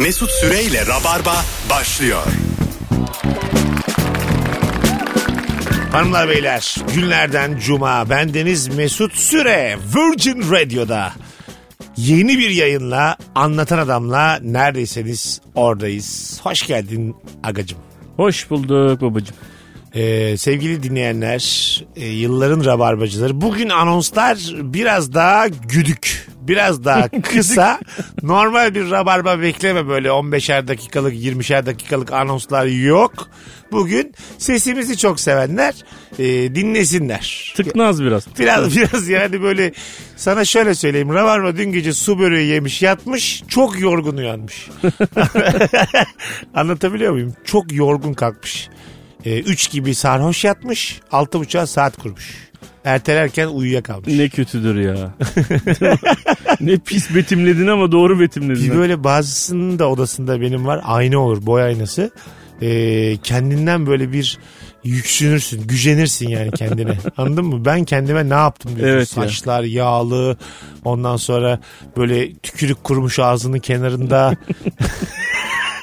Mesut Süreyle Rabarba başlıyor. Hanımlar beyler günlerden cuma bendeniz Mesut Süre Virgin Radio'da yeni bir yayınla anlatan adamla neredeyseniz oradayız. Hoş geldin agacım. Hoş bulduk babacığım. Ee, sevgili dinleyenler e, yılların rabarbacıları bugün anonslar biraz daha güdük biraz daha kısa normal bir rabarba bekleme böyle 15'er dakikalık 20'şer dakikalık anonslar yok bugün sesimizi çok sevenler e, dinlesinler Tıknaz biraz. Biraz biraz yani böyle sana şöyle söyleyeyim. Rabarba dün gece su böreği yemiş yatmış çok yorgun uyanmış. Anlatabiliyor muyum? Çok yorgun kalkmış. Ee, üç gibi sarhoş yatmış. Altı buçuğa saat kurmuş. Ertelerken uyuyakalmış. Ne kötüdür ya. ne pis betimledin ama doğru betimledin. Bir böyle bazısının da odasında benim var. Ayna olur boy aynası. Ee, kendinden böyle bir yüksünürsün, gücenirsin yani kendine. Anladın mı? Ben kendime ne yaptım diyorsun. Evet ya. Saçlar yağlı. Ondan sonra böyle tükürük kurumuş ağzının kenarında.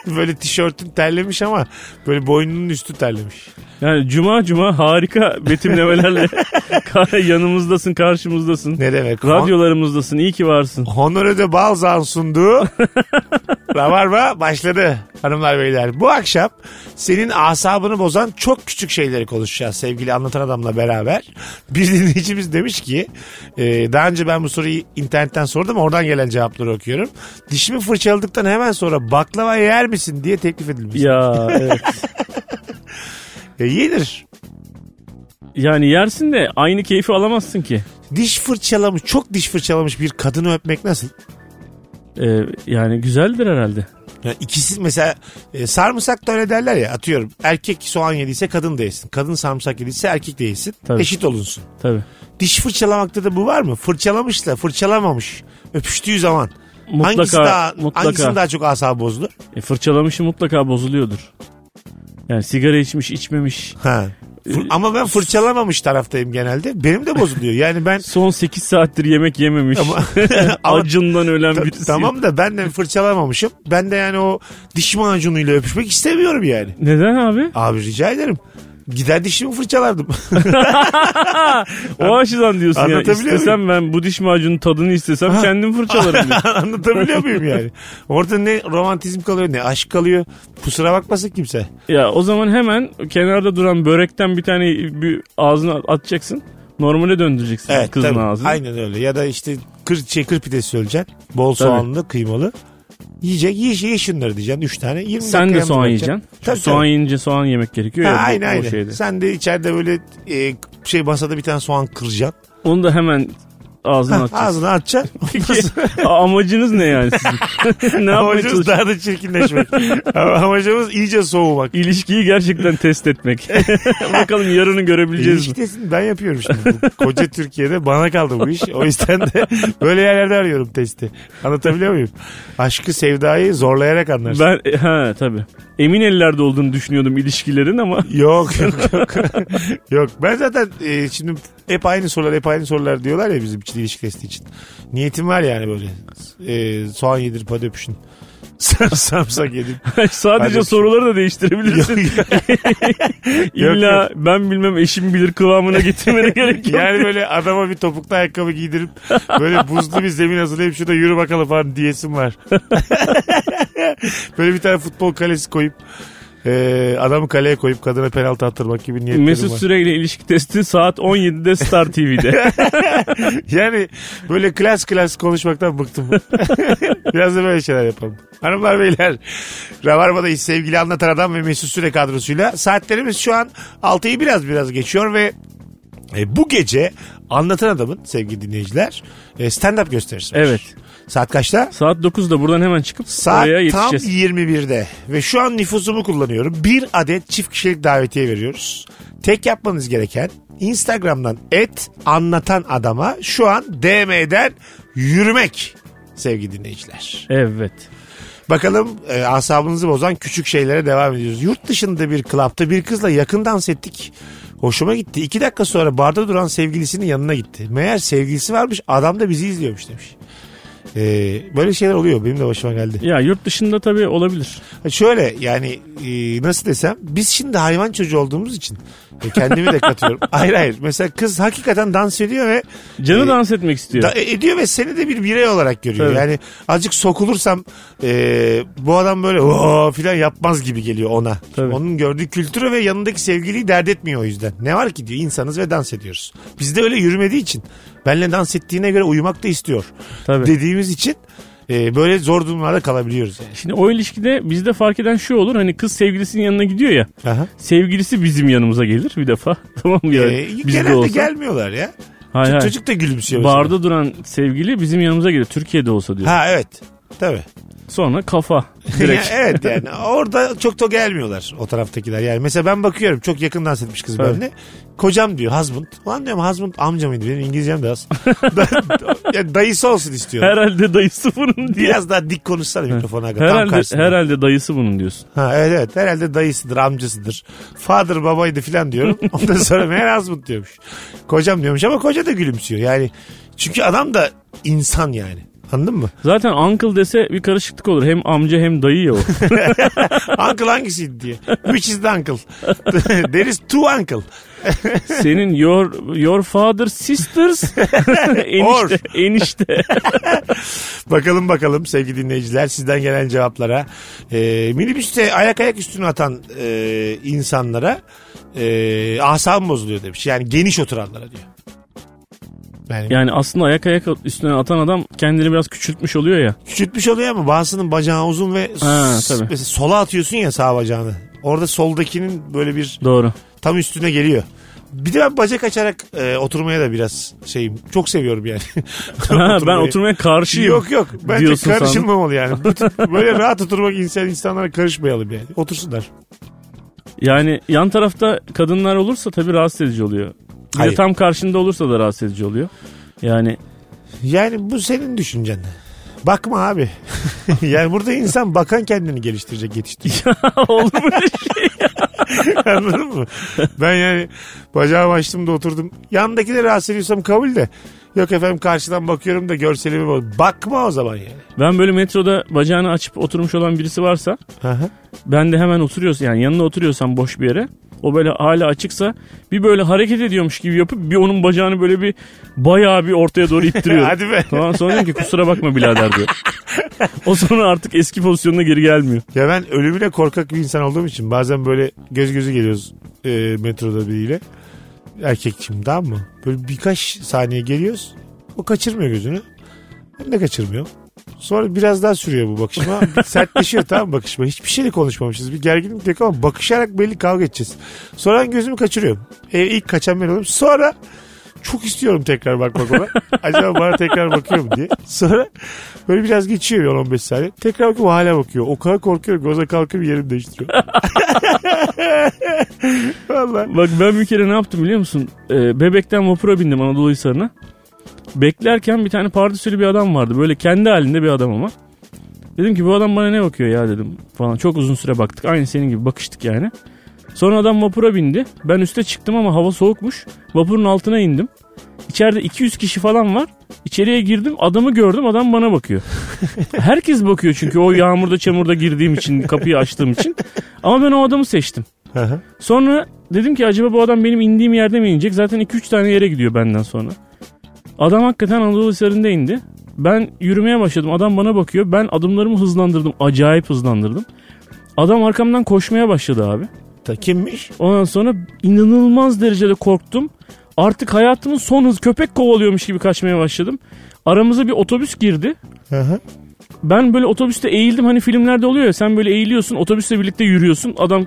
böyle tişörtün terlemiş ama böyle boynunun üstü terlemiş. Yani cuma cuma harika betimlemelerle yanımızdasın, karşımızdasın. Ne demek? Radyolarımızdasın. iyi ki varsın. Honore de Balzan sunduğu Rabarba başladı hanımlar beyler. Bu akşam senin asabını bozan çok küçük şeyleri konuşacağız sevgili anlatan adamla beraber. Bir dinleyicimiz demiş ki e, daha önce ben bu soruyu internetten sordum oradan gelen cevapları okuyorum. Dişimi fırçaladıktan hemen sonra baklava yer misin diye teklif edilmiş. Ya evet. E, yenir. Yani yersin de aynı keyfi alamazsın ki. Diş fırçalamış çok diş fırçalamış bir kadını öpmek nasıl? Ee, yani güzeldir herhalde. Yani ikisi mesela e, sarımsak da öyle derler ya atıyorum erkek soğan yediyse kadın da yesin. Kadın sarımsak yediyse erkek de yesin. Tabii. Eşit olunsun. Tabii. Diş fırçalamakta da bu var mı? Fırçalamışla fırçalamamış. Öpüştüğü zaman. Mutlaka, hangisi daha, mutlaka. hangisinin daha çok asabı bozulur? E, fırçalamışı mutlaka bozuluyordur. Yani sigara içmiş, içmemiş. Ha. Fır- ama ben fırçalamamış taraftayım genelde. Benim de bozuluyor. Yani ben Son 8 saattir yemek yememiş. Ama- Acından ölen birisi. tamam da ben de fırçalamamışım. Ben de yani o diş macunuyla öpüşmek istemiyorum yani. Neden abi? Abi rica ederim. Gider dişimi fırçalardım. O açıdan diyorsun ya. İstesem ben bu diş macunun tadını istesem kendim fırçalarım. Anlatabiliyor muyum yani? Orada ne romantizm kalıyor ne aşk kalıyor. Kusura bakmasın kimse. ya o zaman hemen kenarda duran börekten bir tane bir ağzına atacaksın. Normale döndüreceksin Evet kızın tabii. ağzını. Aynen öyle. Ya da işte kır, şey, kır pidesi söyleyeceksin. Bol soğanlı kıymalı. Yiyecek ye, ye şunları diyeceksin. Üç tane. 20 Sen de soğan yiyeceksin. Tabii, soğan tabii. yiyince soğan yemek gerekiyor Ha, ya. aynen aynen. şeyde. Sen de içeride böyle e, şey masada bir tane soğan kıracaksın. Onu da hemen ağzına Ha, atacaksın. ağzına atacaksın. A- Amacınız ne yani sizin? ne Amacımız daha da çirkinleşmek. Ama Amacımız iyice soğumak. İlişkiyi gerçekten test etmek. Bakalım yarını görebileceğiz mi? İlişki ben yapıyorum şimdi. Koca Türkiye'de bana kaldı bu iş. O yüzden de böyle yerlerde arıyorum testi. Anlatabiliyor muyum? Aşkı sevdayı zorlayarak anlarsın. Ben e, ha tabii. Emin ellerde olduğunu düşünüyordum ilişkilerin ama Yok yok yok. yok ben zaten e, şimdi hep aynı sorular hep aynı sorular diyorlar ya bizim için ilişki testi için. Niyetim var yani böyle. E, soğan yedirip hadi öpüşün. Sar- Sarımsak yedim. sadece Hadi. soruları da değiştirebilirsin. İlla ben bilmem eşim bilir kıvamına getirmene gerek yok. Yani böyle adama bir topuklu ayakkabı giydirip böyle buzlu bir zemin hazırlayıp şurada yürü bakalım falan diyesim var. böyle bir tane futbol kalesi koyup e, adamı kaleye koyup kadına penaltı attırmak gibi niyetlerim Mesut var. Süreyle ilişki testi saat 17'de Star TV'de. Yani böyle klas klas konuşmaktan bıktım. Biraz da böyle şeyler yapalım. Hanımlar beyler Rabarba'dayız sevgili anlatan adam ve Mesut Süre kadrosuyla. Saatlerimiz şu an 6'yı biraz biraz geçiyor ve e, bu gece anlatan adamın sevgili dinleyiciler e, stand-up gösterisi var. evet. Saat kaçta? Saat 9'da buradan hemen çıkıp Saat oraya tam yetişeceğiz. 21'de ve şu an nüfusumu kullanıyorum. Bir adet çift kişilik davetiye veriyoruz. Tek yapmanız gereken Instagram'dan et anlatan adama şu an DM'den yürümek sevgili dinleyiciler. Evet. Bakalım e, asabınızı bozan küçük şeylere devam ediyoruz. Yurt dışında bir klapta bir kızla yakın dans ettik. Hoşuma gitti. İki dakika sonra barda duran sevgilisinin yanına gitti. Meğer sevgilisi varmış adam da bizi izliyormuş demiş. Ee, böyle şeyler oluyor. Benim de başıma geldi. Ya yurt dışında tabii olabilir. Şöyle yani e, nasıl desem biz şimdi hayvan çocuğu olduğumuz için e, kendimi de katıyorum. hayır hayır. Mesela kız hakikaten dans ediyor ve Canı Ee, dans etmek istiyor. da, ediyor ve seni de bir birey olarak görüyor. Tabii. Yani azıcık sokulursam e, bu adam böyle o filan yapmaz gibi geliyor ona. Tabii. Onun gördüğü kültürü ve yanındaki sevgiliyi dert etmiyor o yüzden. Ne var ki diyor insanız ve dans ediyoruz. Bizde öyle yürümediği için benle dans ettiğine göre uyumak da istiyor. Tabii. Dediğimiz için e, böyle zor durumlarda kalabiliyoruz yani. Şimdi o ilişkide bizde fark eden şu olur. Hani kız sevgilisinin yanına gidiyor ya. Aha. Sevgilisi bizim yanımıza gelir bir defa. tamam mı? Yani, Ee, genelde olsa. gelmiyorlar ya. Hayır, hayır. Çocuk da gülümsüyor. mesela. Barda duran sevgili bizim yanımıza gelir. Türkiye'de olsa diyor. Ha evet. Tabii. Sonra kafa. Direkt. evet yani orada çok da gelmiyorlar o taraftakiler. Yani mesela ben bakıyorum çok yakın dans etmiş kız Tabii. benimle. Kocam diyor husband. Ulan diyorum husband amca mıydı benim İngilizcem de az. Yani dayısı olsun istiyorum. herhalde dayısı bunun diye. Biraz daha dik konuşsana mikrofona. Herhalde, herhalde dayısı bunun diyorsun. Ha, evet evet herhalde dayısıdır amcasıdır. Father babaydı filan diyorum. Ondan sonra meğer husband diyormuş. Kocam diyormuş ama koca da gülümsüyor. Yani çünkü adam da insan yani. Anladın mı? Zaten uncle dese bir karışıklık olur. Hem amca hem dayı ya o. uncle hangisiydi diye. Which is the uncle? There is two uncle. Senin your your father sisters Or. enişte enişte. Bakalım bakalım sevgili dinleyiciler sizden gelen cevaplara. Ee, minibüste ayak ayak üstüne atan e, insanlara e, asabım bozuluyor demiş. Yani geniş oturanlara diyor. Yani, Yani aslında ayak ayak üstüne atan adam kendini biraz küçültmüş oluyor ya. küçültmüş oluyor ama bazısının bacağı uzun ve Ha, tabii. mesela sola atıyorsun ya sağ bacağını. Orada soldakinin böyle bir Doğru. tam üstüne geliyor. Bir de ben bacak açarak e, oturmaya da biraz şeyim. Çok seviyorum yani. Ha, ben oturmaya karşıyım. Yok yok. Bence karışılmamalı yani. Böyle rahat oturmak insan insanlara karışmayalım yani. Otursunlar. Yani yan tarafta kadınlar olursa tabii rahatsız edici oluyor. Bir de Hayır. tam karşında olursa da rahatsız edici oluyor. Yani Yani bu senin düşüncen. Bakma abi. yani burada insan bakan kendini geliştirecek yetiştirecek. olur mu şey? Anladın mı? Ben yani bacağımı açtım da oturdum. Yandakileri rahatsız ediyorsam kabul de. Yok efendim karşıdan bakıyorum da görselime bak. Bakma o zaman yani. Ben böyle metroda bacağını açıp oturmuş olan birisi varsa Hı hı. ben de hemen oturuyorsun yani yanına oturuyorsam boş bir yere o böyle hala açıksa bir böyle hareket ediyormuş gibi yapıp bir onun bacağını böyle bir bayağı bir ortaya doğru ittiriyorum. Hadi be. Tamam sonra diyorum ki kusura bakma birader diyor. o sonra artık eski pozisyonuna geri gelmiyor. Ya ben ölümüne korkak bir insan olduğum için bazen böyle göz göze geliyoruz e, metroda biriyle. Erkekçim tamam mı? Böyle birkaç saniye geliyoruz. O kaçırmıyor gözünü. Ben de kaçırmıyorum. Sonra biraz daha sürüyor bu bakışma. Sertleşiyor tamam bakışma. Hiçbir şeyle konuşmamışız. Bir gerginlik yok ama bakışarak belli kavga edeceğiz. Sonra ben gözümü kaçırıyorum. E, ilk kaçan ben oluyorum. Sonra çok istiyorum tekrar bakmak ona. Acaba bana tekrar bakıyor mu diye. Sonra böyle biraz geçiyor 10-15 saniye. Tekrar bakıyorum hala bakıyor. O kadar korkuyorum ki o zaman kalkıp yerimi değiştiriyorum. Vallahi. Bak ben bir kere ne yaptım biliyor musun? Ee, bebekten vapura bindim Anadolu Hisarı'na. Beklerken bir tane pardesülü bir adam vardı. Böyle kendi halinde bir adam ama. Dedim ki bu adam bana ne bakıyor ya dedim falan. Çok uzun süre baktık. Aynı senin gibi bakıştık yani. Sonra adam vapura bindi. Ben üste çıktım ama hava soğukmuş. Vapurun altına indim. İçeride 200 kişi falan var. İçeriye girdim adamı gördüm adam bana bakıyor. Herkes bakıyor çünkü o yağmurda çamurda girdiğim için kapıyı açtığım için. Ama ben o adamı seçtim. Sonra dedim ki acaba bu adam benim indiğim yerde mi inecek? Zaten 2-3 tane yere gidiyor benden sonra. Adam hakikaten Anadolu Hisarı'nda indi. Ben yürümeye başladım. Adam bana bakıyor. Ben adımlarımı hızlandırdım. Acayip hızlandırdım. Adam arkamdan koşmaya başladı abi. Ta kimmiş? Ondan sonra inanılmaz derecede korktum. Artık hayatımın son hız köpek kovalıyormuş gibi kaçmaya başladım. Aramıza bir otobüs girdi. Hı hı. Ben böyle otobüste eğildim hani filmlerde oluyor ya sen böyle eğiliyorsun otobüsle birlikte yürüyorsun. Adam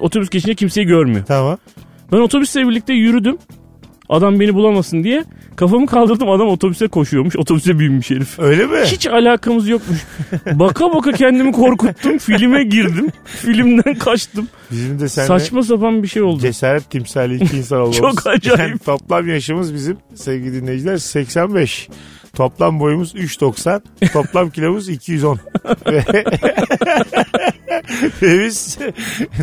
otobüs geçince kimseyi görmüyor. Tamam. Ben otobüsle birlikte yürüdüm. Adam beni bulamasın diye. Kafamı kaldırdım adam otobüse koşuyormuş. Otobüse binmiş herif. Öyle mi? Hiç alakamız yokmuş. Baka baka kendimi korkuttum. Filme girdim. Filmden kaçtım. Bizim de seninle Saçma sapan bir şey oldu. cesaret timsali iki insan olmamız. Çok acayip. Yani toplam yaşımız bizim sevgili dinleyiciler 85. Toplam boyumuz 3.90. Toplam kilomuz 210. Ve biz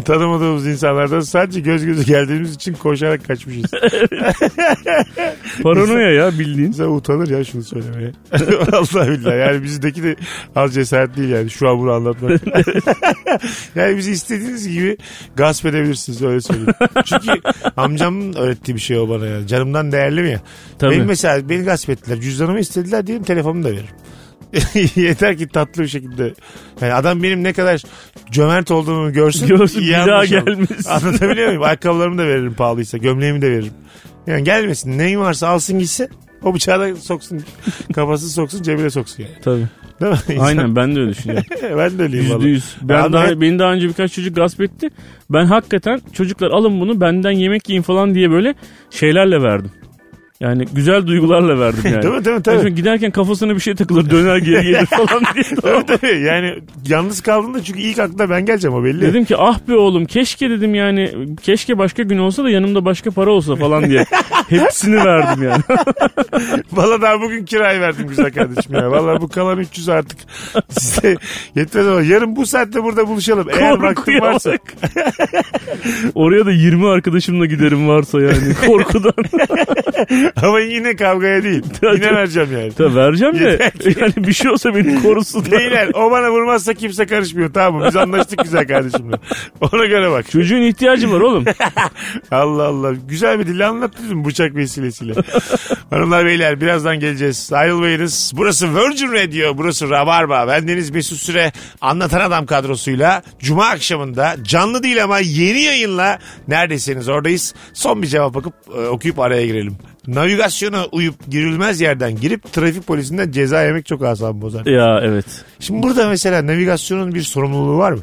tanımadığımız insanlardan sadece göz gözü geldiğimiz için koşarak kaçmışız. Paranoya ya bildiğin. İnsan utanır ya şunu söylemeye. Allah billahi yani bizdeki de az cesaret değil yani şu an bunu anlatmak. yani bizi istediğiniz gibi gasp edebilirsiniz öyle söyleyeyim. Çünkü amcamın öğrettiği bir şey o bana yani. Canımdan değerli mi ya? Tabii. Benim mesela beni gasp ettiler. Cüzdanımı istediler diyelim telefonumu da veririm. Yeter ki tatlı bir şekilde. Yani adam benim ne kadar cömert olduğumu görsün. Görsün, bir daha gelmesin. Anlatabiliyor muyum? Ayakkabılarımı da veririm pahalıysa. Gömleğimi de veririm. Yani gelmesin. Neyin varsa alsın gitsin. O bıçağı da soksun. Kafasını soksun cebine soksun yani. Tabii. Değil mi? İnsan- Aynen ben de öyle düşünüyorum. ben de öyleyim valla. yüz. Ben Abi daha, beni daha önce birkaç çocuk gasp etti. Ben hakikaten çocuklar alın bunu benden yemek yiyin falan diye böyle şeylerle verdim. Yani güzel duygularla verdim yani. Değil mi? Değil mi? Tabii. Mesela giderken kafasına bir şey takılır döner geri gelir falan diye. Tabii tabii. Yani yalnız kaldığında çünkü ilk aklına ben geleceğim o belli. Dedim ki ah be oğlum keşke dedim yani keşke başka gün olsa da yanımda başka para olsa falan diye. Hepsini verdim yani. Valla daha bugün kirayı verdim güzel kardeşim ya. Valla bu kalan 300 artık size yetmez ama yarın bu saatte burada buluşalım. Eğer vaktin varsa. Oraya da 20 arkadaşımla giderim varsa yani korkudan. Ama yine kavgaya değil. Yine vereceğim yani. Tabii vereceğim de yani bir şey olsa beni korusun. Beyler o bana vurmazsa kimse karışmıyor tamam mı? Biz anlaştık güzel kardeşimle. Ona göre bak. Çocuğun ihtiyacı var oğlum. Allah Allah. Güzel bir dille anlattın bıçak vesilesiyle. Hanımlar beyler birazdan geleceğiz. Ayrılmayınız. Burası Virgin Radio. Burası Rabarba. Ben Deniz Mesut Süre anlatan adam kadrosuyla Cuma akşamında canlı değil ama yeni yayınla neredeyseniz oradayız. Son bir cevap bakıp e, okuyup araya girelim. Navigasyona uyup girilmez yerden girip trafik polisinden ceza yemek çok asabı bozar. ya evet. Şimdi burada mesela navigasyonun bir sorumluluğu var mı?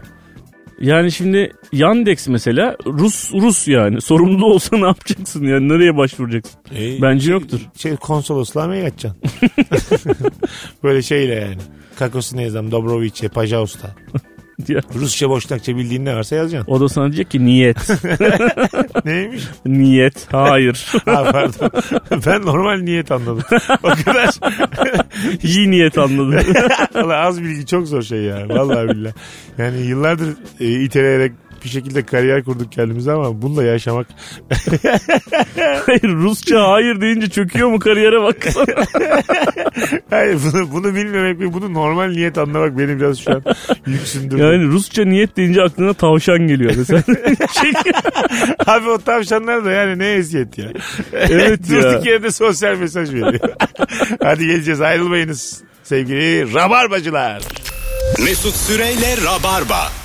Yani şimdi Yandex mesela Rus Rus yani sorumlu olsa ne yapacaksın yani nereye başvuracaksın? Bence yoktur. Şey, konsolosluğa mail atacaksın. Böyle şeyle yani. Kakosunu yazdım. Dobroviç'e, Pajaus'ta. Rusça, Boşnakça bildiğin ne varsa yazacaksın. o da sana diyecek ki niyet. Neymiş? niyet. Hayır. Ha, pardon. ben normal niyet anladım. O kadar. İyi niyet anladım. Vallahi az bilgi çok zor şey ya. Vallahi billahi. Yani yıllardır e, iteleyerek bir şekilde kariyer kurduk kendimize ama bununla yaşamak Hayır Rusça hayır deyince çöküyor mu kariyere bak. hayır bunu, bunu bilmemek ve bunu normal niyet anlamak beni biraz şu an yüksündürdü. yani Rusça niyet deyince aklına tavşan geliyor mesela. Abi o tavşanlar da yani ne eziyet ya. Evet ya. Durduk yerde sosyal mesaj veriyor. Hadi geleceğiz ayrılmayınız sevgili rabarbacılar. Mesut Süreyle Rabarba.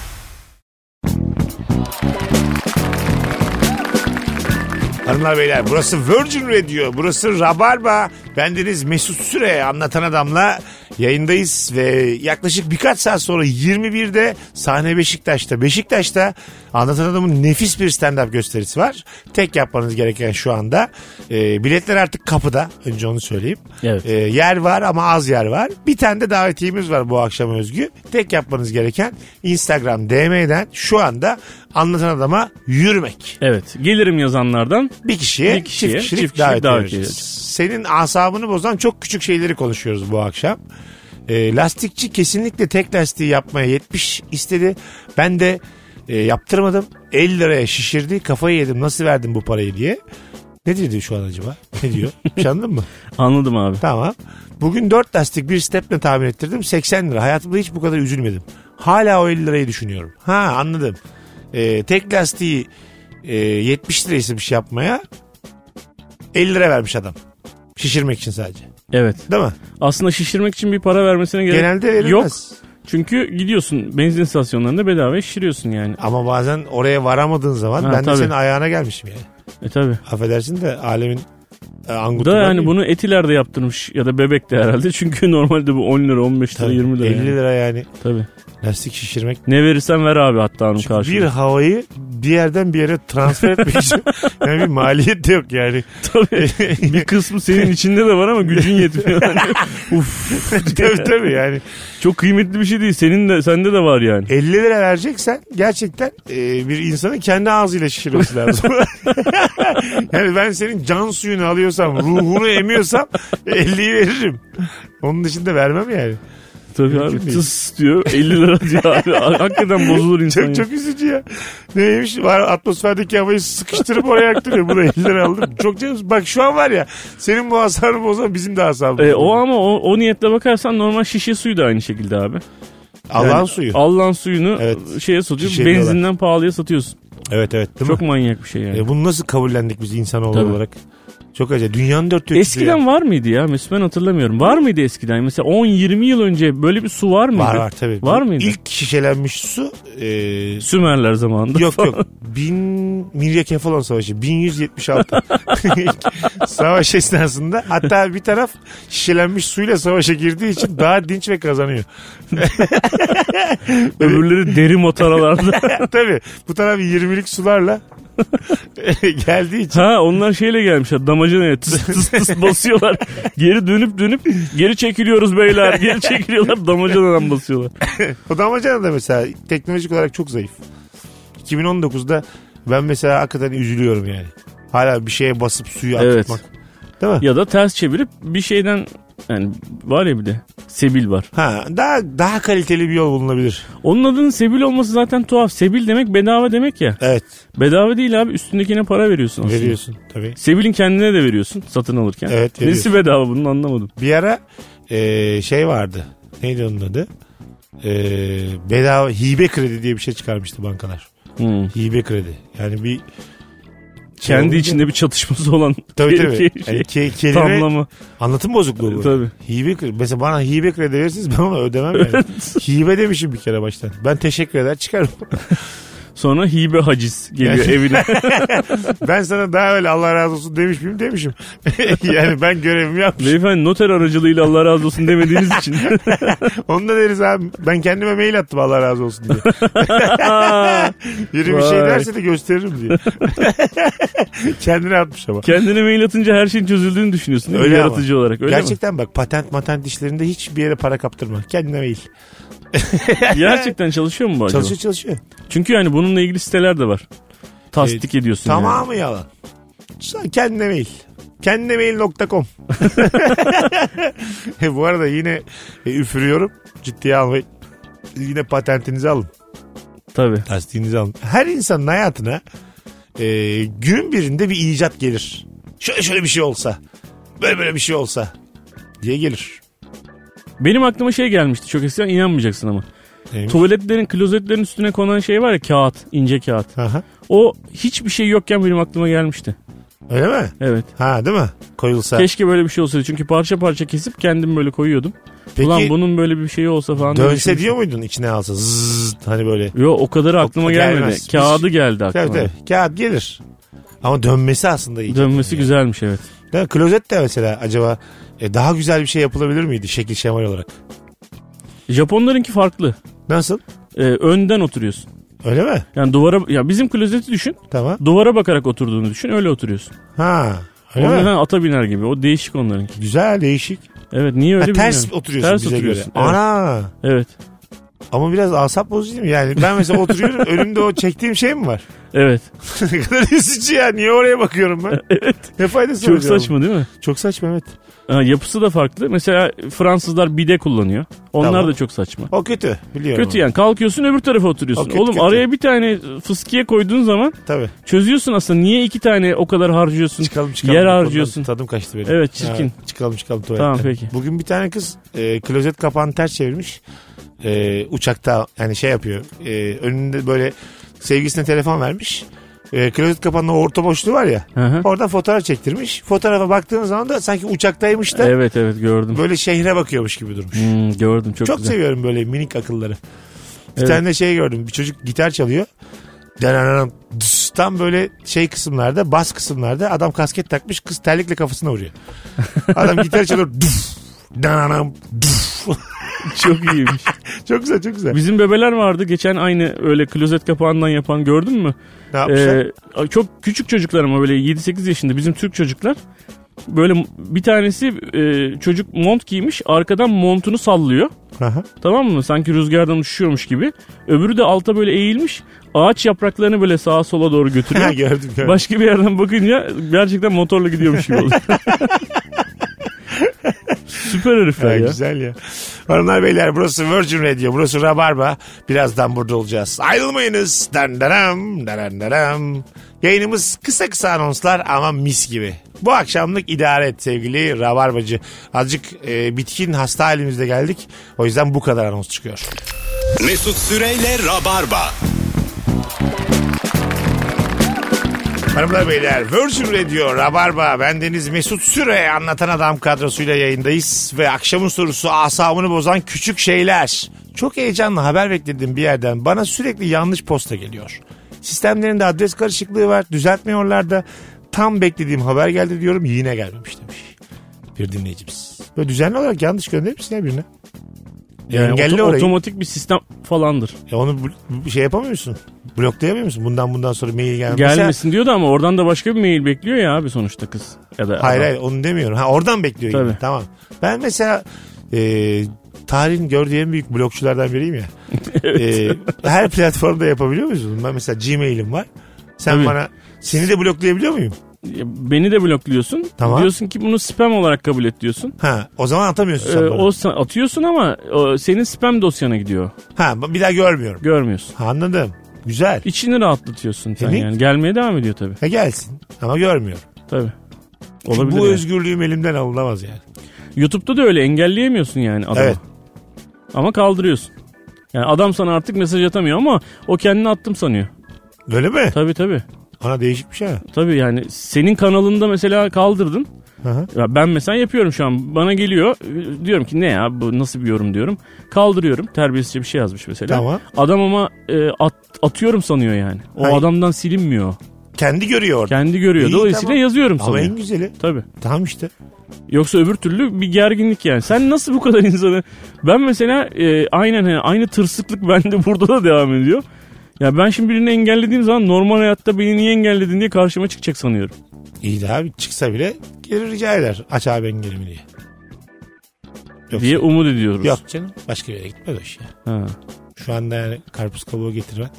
Hanımlar beyler burası Virgin Radio burası Rabarba. Bendeniz Mesut Süre anlatan adamla yayındayız ve yaklaşık birkaç saat sonra 21'de sahne Beşiktaş'ta. Beşiktaş'ta anlatan adamın nefis bir stand-up gösterisi var. Tek yapmanız gereken şu anda e, biletler artık kapıda önce onu söyleyeyim. Evet. E, yer var ama az yer var. Bir tane de davetiyemiz var bu akşam özgü. Tek yapmanız gereken Instagram DM'den şu anda anlatan adama yürümek. evet gelirim yazanlardan Bir kişiye, Bir kişiye, çift kişilik çift kişilik davet, davet ediyoruz. edeceğiz. Senin asabını bozan çok küçük şeyleri konuşuyoruz bu akşam. E, lastikçi kesinlikle tek lastiği yapmaya 70 istedi. Ben de e, yaptırmadım. 50 liraya şişirdi. Kafayı yedim. Nasıl verdim bu parayı diye. Ne dedi şu an acaba? Ne diyor? Şey anladın mı? anladım abi. Tamam. Bugün 4 lastik bir stepne tamir ettirdim. 80 lira. Hayatımda hiç bu kadar üzülmedim. Hala o 50 lirayı düşünüyorum. Ha anladım. Ee, tek lastiği e, 70 lira istemiş yapmaya. 50 lira vermiş adam. Şişirmek için sadece. Evet. Değil mi? Aslında şişirmek için bir para vermesine gerek Genelde verilmez. yok. Çünkü gidiyorsun benzin istasyonlarında bedava şişiriyorsun yani. Ama bazen oraya varamadığın zaman Ha, ben de tabii. senin ayağına gelmişim yani. E tabi. Affedersin de alemin e, Bu angutu. da yani bunu etilerde yaptırmış ya da bebekte herhalde. Çünkü normalde bu 10 lira 15 lira 20 lira. 50 yani. lira yani Tabii. Lastik şişirmek. Ne verirsen ver abi hatta onun Çünkü karşılığında. bir havayı bir yerden bir yere transfer etmek için yani bir maliyet de yok yani. Tabii. bir kısmı senin içinde de var ama gücün yetmiyor. Yani. Uf. tabii tabii yani. Çok kıymetli bir şey değil. Senin de sende de var yani. 50 lira vereceksen gerçekten e, bir insanın kendi ağzıyla şişirmesi lazım. yani ben senin can suyunu alıyorsam, ruhunu emiyorsam 50'yi veririm. Onun dışında vermem yani. Tabii abi tıs diyor 50 lira diyor. Hakikaten bozulur insan. Çok ya. çok üzücü ya. Neymiş? Var atmosferdeki havayı sıkıştırıp oraya yaktırıyor. Bu da 50 lira aldım. Çok canım. Bak şu an var ya senin bu hasarını bozan bizim de hasarımız. E, o ama o, o niyetle bakarsan normal şişe suyu da aynı şekilde abi. Allah'ın Yani suyu. Allah'ın suyunu Evet. şeye satıyor. Benzinden pahalıya satıyorsun. Evet evet değil Çok mi? manyak bir şey yani. E, bunu nasıl kabullendik biz Tabii. olarak? Çok acayip. Dünyanın dört köşesi Eskiden ya. var mıydı ya Mesut ben hatırlamıyorum. Var mıydı eskiden? Mesela 10-20 yıl önce böyle bir su var mıydı? Var var tabii. Var mıydı? İlk şişelenmiş su e, Sümerler zamanında. yok yok. Bin Mirya Kefalon Savaşı 1176. Savaş esnasında hatta bir taraf şişelenmiş suyla savaşa girdiği için daha dinç ve kazanıyor. Öbürleri deri motoralarda. tabii bu taraf 20'lik sularla geldiği için ha onlar şeyle gelmişler damacanaya tıs tıs tıs basıyorlar. Geri dönüp dönüp geri çekiliyoruz beyler. Geri çekiliyorlar damacanadan basıyorlar. o damacana da mesela teknolojik olarak çok zayıf. 2019'da ben mesela hakikaten üzülüyorum yani. Hala bir şeye basıp suyu Evet. akıtmak. Değil mi? Ya da ters çevirip bir şeyden yani var ya bir de sebil var. Ha, daha daha kaliteli bir yol bulunabilir. Onun adının sebil olması zaten tuhaf. Sebil demek bedava demek ya. Evet. Bedava değil abi üstündekine para veriyorsun aslında. Veriyorsun tabii. Sebil'in kendine de veriyorsun satın alırken. Evet, Nesi veriyorsun. bedava bunun anlamadım. Bir ara e, şey vardı. Neydi onun adı? E, bedava hibe kredi diye bir şey çıkarmıştı bankalar. Hmm. Hibe kredi. Yani bir şey Kendi içinde bir çatışması olan Tabii tabii. şey. Yani ke- kelime Tamlama. anlatım bozukluğu bu. Tabii. Hibe. Mesela bana hibe kredi verirsiniz ben ona ödemem yani. hibe demişim bir kere baştan. Ben teşekkür eder çıkarım. Sonra hibe haciz geliyor Yani- evine. ben sana daha öyle Allah razı olsun demiş miyim demişim. yani ben görevimi yapmışım. Beyefendi noter aracılığıyla Allah razı olsun demediğiniz için. Onu da deriz abi. Ben kendime mail attım Allah razı olsun diye. Biri bir şey derse de gösteririm diye. Kendine atmış ama. Kendine mail atınca her şeyin çözüldüğünü düşünüyorsun değil mi? Öyle ama. Yaratıcı olarak öyle Gerçekten bak patent matent işlerinde hiçbir yere para kaptırma. Kendine mail. Gerçekten çalışıyor mu bu acaba? Çalışıyor çalışıyor. Çünkü yani bununla ilgili siteler de var. Tasdik ediyorsun yani. Tamamı yalan. Sen Kendine mail. Kendinemail.com E, Bu arada yine e, üfürüyorum. Ciddiye almayın. Yine patentinizi alın. Tabii. Lastiğinizi alın. Her insanın hayatına e, günün birinde bir icat gelir. Şöyle şöyle bir şey olsa. Böyle böyle bir şey olsa. Diye gelir. Benim aklıma şey gelmişti çok eskiden inanmayacaksın ama. Neymiş? Tuvaletlerin, klozetlerin üstüne konan şey var ya kağıt, ince kağıt. Aha. O hiçbir şey yokken benim aklıma gelmişti. Öyle mi? Evet. Ha değil mi? Koyulsa. Keşke böyle bir şey olsaydı. Çünkü parça parça kesip kendim böyle koyuyordum. Peki Ulan bunun böyle bir şeyi olsa falan. dönse diyor muydun içine alsa? Zzz, hani böyle. Yo o kadar aklıma O- gelmedi. gelmez. Kağıdı geldi aklıma. Tabii tabii. Kağıt gelir. Ama dönmesi aslında iyi. Dönmesi güzelmiş evet. Değil mi? Klozet de mesela acaba e, daha güzel bir şey yapılabilir miydi şekil şemal olarak? Japonlarınki farklı. Nasıl? Ee, önden oturuyorsun. Öyle mi? Yani duvara ya bizim klozeti düşün. Tamam. Duvara bakarak oturduğunu düşün. Öyle oturuyorsun. Ha. Öyle Onların mi? ata biner gibi. O değişik onlarınki. Güzel, değişik. Evet niye öyle Ha, ters bilmiyorum. oturuyorsun Ters bize oturuyorsun. göre. Evet. Ana. evet. Ama biraz asap bozucu değil mi? Yani ben mesela oturuyorum önümde o çektiğim şey mi var? Evet. ne kadar üzücü ya. Niye oraya bakıyorum ben? Evet. Ne faydası var Çok saçma değil mi? Çok saçma evet. Ha, yapısı da farklı. Mesela Fransızlar bide kullanıyor. Onlar Tamam. da çok saçma. O kötü. Biliyorum. Kötü yani kalkıyorsun öbür tarafa oturuyorsun. O kötü, Oğlum kötü. araya bir tane fıskiye koyduğun zaman Tabii. çözüyorsun aslında. Niye iki tane o kadar harcıyorsun? Çıkalım çıkalım. Yer Bu konudan harcıyorsun. Tadım kaçtı benim. Evet, çirkin. Ha, çıkalım çıkalım tuvaletten. Tamam, peki. Bugün bir tane kız e, klozet kapağını ters çevirmiş. E, uçakta yani şey yapıyor. E, önünde böyle sevgisine telefon vermiş. E, klozet kapağının o orta boşluğu var ya. Hı hı. Orada fotoğraf çektirmiş. Fotoğrafa baktığın zaman da sanki uçaktaymış da Evet evet gördüm. böyle şehre bakıyormuş gibi durmuş. Hmm, gördüm çok, Çok güzel. seviyorum böyle minik akılları. Bir Evet. tane de şey gördüm. Bir çocuk gitar çalıyor. Dananam, Tam böyle şey kısımlarda, bas kısımlarda adam kasket takmış, kız terlikle kafasına vuruyor. Adam gitar çalıyor. Dananam. Çok iyiymiş. çok güzel, çok güzel. Bizim bebeler vardı geçen aynı öyle klozet kapağından yapan gördün mü? Ne yapmışlar? Ee, çok küçük çocuklar ama böyle 7-8 yaşında bizim Türk çocuklar. Böyle bir tanesi e, çocuk mont giymiş arkadan montunu sallıyor. Aha. Tamam mı? Sanki rüzgardan uçuşuyormuş gibi. Öbürü de alta böyle eğilmiş. Ağaç yapraklarını böyle sağa sola doğru götürüyor. gördüm, gördüm. Başka bir yerden bakınca gerçekten motorla gidiyormuş gibi oluyor. Süper herifler ya. güzel ya. Hanımlar beyler burası Virgin Radio. Burası Rabarba. Birazdan burada olacağız. Ayrılmayınız. Dan daram, daran daram. Yayınımız kısa kısa anonslar ama mis gibi. Bu akşamlık idare et sevgili Rabarbacı. Azıcık e, bitkin hasta halimizde geldik. O yüzden bu kadar anons çıkıyor. Mesut Süreyle Rabarba. Hanımlar beyler Virgin Radio Rabarba bendeniz Mesut Süre anlatan adam kadrosuyla yayındayız ve akşamın sorusu asabını bozan küçük şeyler. Çok heyecanlı haber bekledim bir yerden bana sürekli yanlış posta geliyor. Sistemlerinde adres karışıklığı var düzeltmiyorlar da tam beklediğim haber geldi diyorum yine gelmemiş demiş. Bir dinleyicimiz. Böyle düzenli olarak yanlış gönderir misin ya birine? Yani Engelli oto- orayı. otomatik bir sistem falandır. Ya onu bir şey yapamıyor musun? Bloklayamıyor musun? Bundan bundan sonra mail gelmez. Mesela- Gelmesin diyordu ama oradan da başka bir mail bekliyor ya abi sonuçta kız. Ya da Hayır adam. hayır onu demiyorum. Ha oradan bekliyor Tabii. yine. Tamam. Ben mesela e, tarihin gördüğü en büyük blokçulardan biriyim ya. E, her platformda yapabiliyor muyuz bunu? Ben mesela Gmail'im var. Sen Tabii. bana seni de bloklayabiliyor muyum? Beni de blokluyorsun. Tamam. Diyorsun ki bunu spam olarak kabul et diyorsun. Ha o zaman atamıyorsun sen Ee, bana. o atıyorsun ama o senin spam dosyana gidiyor. Ha bir daha görmüyorum. Görmüyorsun. Ha, anladım. Güzel. İçini rahatlatıyorsun sen Evet. yani. Gelmeye devam ediyor tabii. Ha gelsin ama görmüyorum. Tabii. Çünkü Olabilir bu yani. özgürlüğüm elimden alınamaz yani. YouTube'da da öyle engelleyemiyorsun yani adamı. Evet. Ama kaldırıyorsun. Yani adam sana artık mesaj atamıyor ama o kendini attım sanıyor. Öyle mi? Tabii tabii. Ana değişik bir şey. ha. Tabii yani senin kanalında mesela kaldırdın. Hı. Ya ben mesela yapıyorum şu an. Bana geliyor. Diyorum ki ne ya bu nasıl bir yorum diyorum. Kaldırıyorum. Terbiyesizce bir şey yazmış mesela. Tamam. Adam ama e, at- atıyorum sanıyor yani. O Hayır. adamdan silinmiyor. Kendi görüyor orada. Kendi görüyor. İyi, Dolayısıyla tamam. yazıyorum Ama sanıyor. en güzeli. Tabii. Tamam işte. Yoksa öbür türlü bir gerginlik yani. Sen nasıl bu kadar insanı... Ben mesela e, aynen hani aynı tırsıklık bende burada da devam ediyor. Ya ben şimdi birini engellediğim zaman normal hayatta beni niye engelledin diye karşıma çıkacak sanıyorum. İyi de abi çıksa bile gelir rica eder. Aç abi engelimi diye. Yoksa- Diye umut ediyoruz. Yok canım. Başka bir yere gitmez o iş ya. Ha. Şu anda yani karpuz kabuğu getirmen.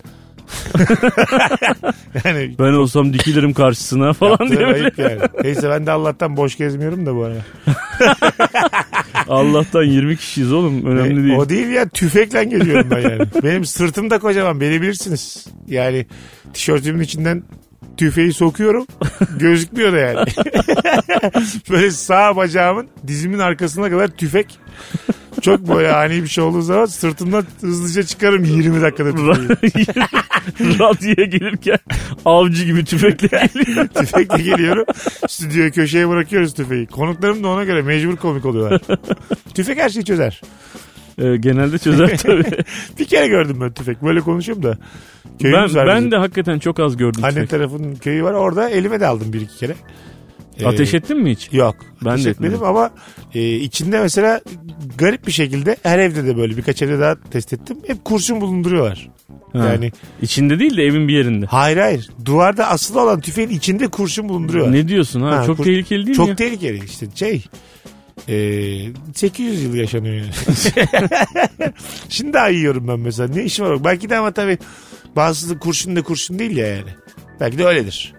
yani Ben olsam dikilirim karşısına falan diye böyle. ayıp yani. Neyse ben de Allah'tan boş gezmiyorum da bu arada. Allah'tan 20 kişiyiz oğlum. Önemli değil. O değil ya tüfekle geliyorum ben yani. Benim sırtım da kocaman beni bilirsiniz. Yani tişörtümün içinden tüfeği sokuyorum. Gözükmüyor da yani. böyle sağ bacağımın dizimin arkasına kadar tüfek. Çok böyle ani bir şey olduğu zaman sırtımdan hızlıca çıkarım 20 dakikada tüfeği. Radyoya gelirken avcı gibi tüfekle geliyor. Tüfekle geliyorum. Stüdyoya köşeye bırakıyoruz tüfeği. Konuklarım da ona göre mecbur komik oluyorlar. Tüfek her şeyi çözer. Ee, genelde çözer tabii. Bir kere gördüm ben tüfek. Böyle konuşuyorum da. ben, Köyümüz var ben bizim. de hakikaten çok az gördüm Annem tüfek. tarafının köyü var. Orada elime de aldım bir iki kere. Ee, Ateş ettin mi hiç? Yok. Ben ateş de etmedim etmedim. ama e, içinde mesela garip bir şekilde her evde de böyle birkaç evde daha test ettim. Hep kurşun bulunduruyorlar. Ha. Yani İçinde değil de evin bir yerinde. hayır hayır. Duvarda asılı olan tüfeğin içinde kurşun bulunduruyorlar. Ne diyorsun ha? Ha, çok kur- tehlikeli değil mi Çok tehlikeli işte şey. E, 800 yıl yaşanıyor yani. Şimdi daha yiyorum ben mesela. Ne işim var? Belki de ama tabii bazısı kurşun da kurşun değil ya yani. Belki de öyledir.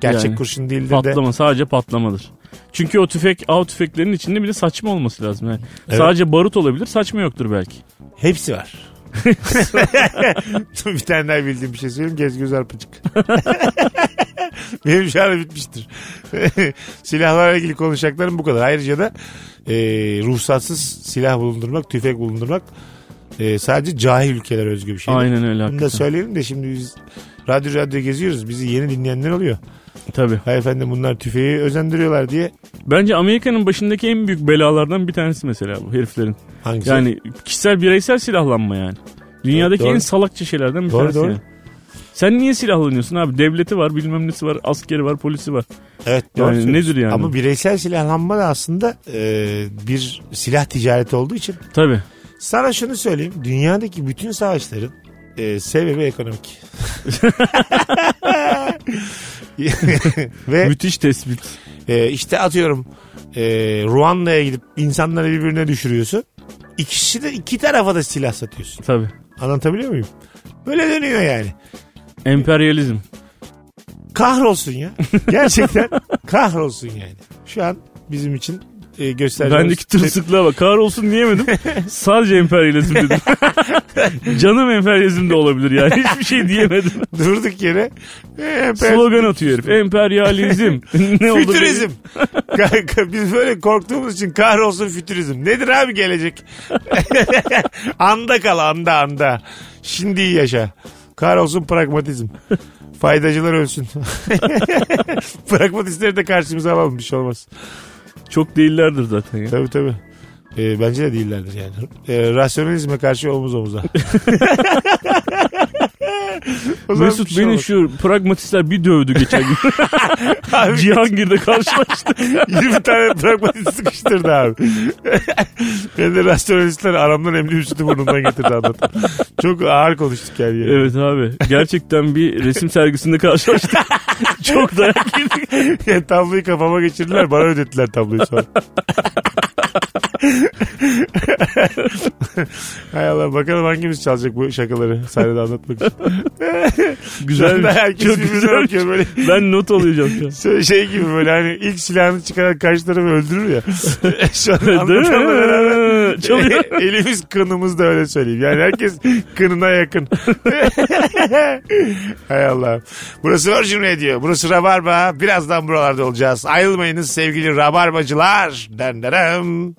Gerçek Yani kurşun değildir de. Patlama sadece patlamadır. Çünkü o tüfek av tüfeklerinin içinde bir de saçma olması lazım. Yani Evet. Sadece barut olabilir saçma yoktur belki. Hepsi var. bir tane daha bildiğim bir şey söyleyeyim. Gez göz arpacık. Benim şu anda bitmiştir. Silahlarla ilgili konuşacaklarım bu kadar. Ayrıca da e, ruhsatsız silah bulundurmak, tüfek bulundurmak e, sadece cahil ülkelere özgü bir şey. Aynen öyle Bunu da söyleyelim de şimdi biz radyo radyo geziyoruz. Bizi yeni dinleyenler oluyor. Tabii. Hayır efendim bunlar tüfeği özendiriyorlar diye. Bence Amerika'nın başındaki en büyük belalardan bir tanesi mesela bu heriflerin. Hangisi? Yani kişisel bireysel silahlanma yani. Dünyadaki Doğru. en salakça şeylerden bir Doğru, tanesi. doğru. yani. Sen niye silahlanıyorsun abi? Devleti var, bilmem nesi var, askeri var, polisi var. Evet doğru Yani nedir yani? Ama bireysel silahlanma da aslında e, bir silah ticareti olduğu için Tabii. Sana şunu söyleyeyim. Dünyadaki bütün savaşların e, sebebi ekonomik. Ve Müthiş tespit. e, işte atıyorum e, Ruanda'ya gidip insanları birbirine düşürüyorsun. İkisi de iki tarafa da silah satıyorsun. Tabii. Anlatabiliyor muyum? Böyle dönüyor yani. Emperyalizm. Kahrolsun ya. Gerçekten kahrolsun yani. Şu an bizim için e, göstereceğimiz... Bendeki tırsıklığa bak. Kahrolsun diyemedim. Sadece emperyalizm dedim. Canım emperyalizm de olabilir yani. Hiçbir şey diyemedim. Durduk yere. e, emper- Slogan atıyor herif. Emperyalizm. ne oldu? Fütürizm. Biz böyle korktuğumuz için kahrolsun fütürizm. Nedir abi gelecek? anda kal anda anda. Şimdi yaşa. Kahrolsun pragmatizm. Faydacılar ölsün. Pragmatistleri de karşımıza alalım bir şey olmaz. Çok değillerdir zaten ya. Tabii tabii. Ee, bence de değillerdir yani. Ee, rasyonalizme karşı omuz omuza. Mesut şey beni şu pragmatistler bir dövdü geçen gün. Abi, Cihangir'de karşılaştık. 20 tane pragmatist sıkıştırdı abi. ben de rasyonalistler aramdan emni üstü burnundan getirdi anlatım. Çok ağır konuştuk yani. yani. evet abi. Gerçekten bir resim sergisinde karşılaştık. Çok dayak yedik. Yani tabloyu kafama geçirdiler bana ödettiler tabloyu sonra. Hay Allah bakalım hangimiz çalacak bu şakaları sahnede anlatmak için. Güzel. Herkes Çok güzel. bakıyor böyle. Ben not alacağım şu an. Şey- gibi böyle hani ilk silahını çıkaran karşı tarafı öldürür ya. Şu an Değil anlatamam beraber. Çalıyor. Elimiz kınımız da öyle söyleyeyim. Yani herkes kınına yakın. Hay Allah. Burası Virgin Radio. Burası Rabarba. Birazdan buralarda olacağız. Ayrılmayınız sevgili Rabarbacılar. Den denem.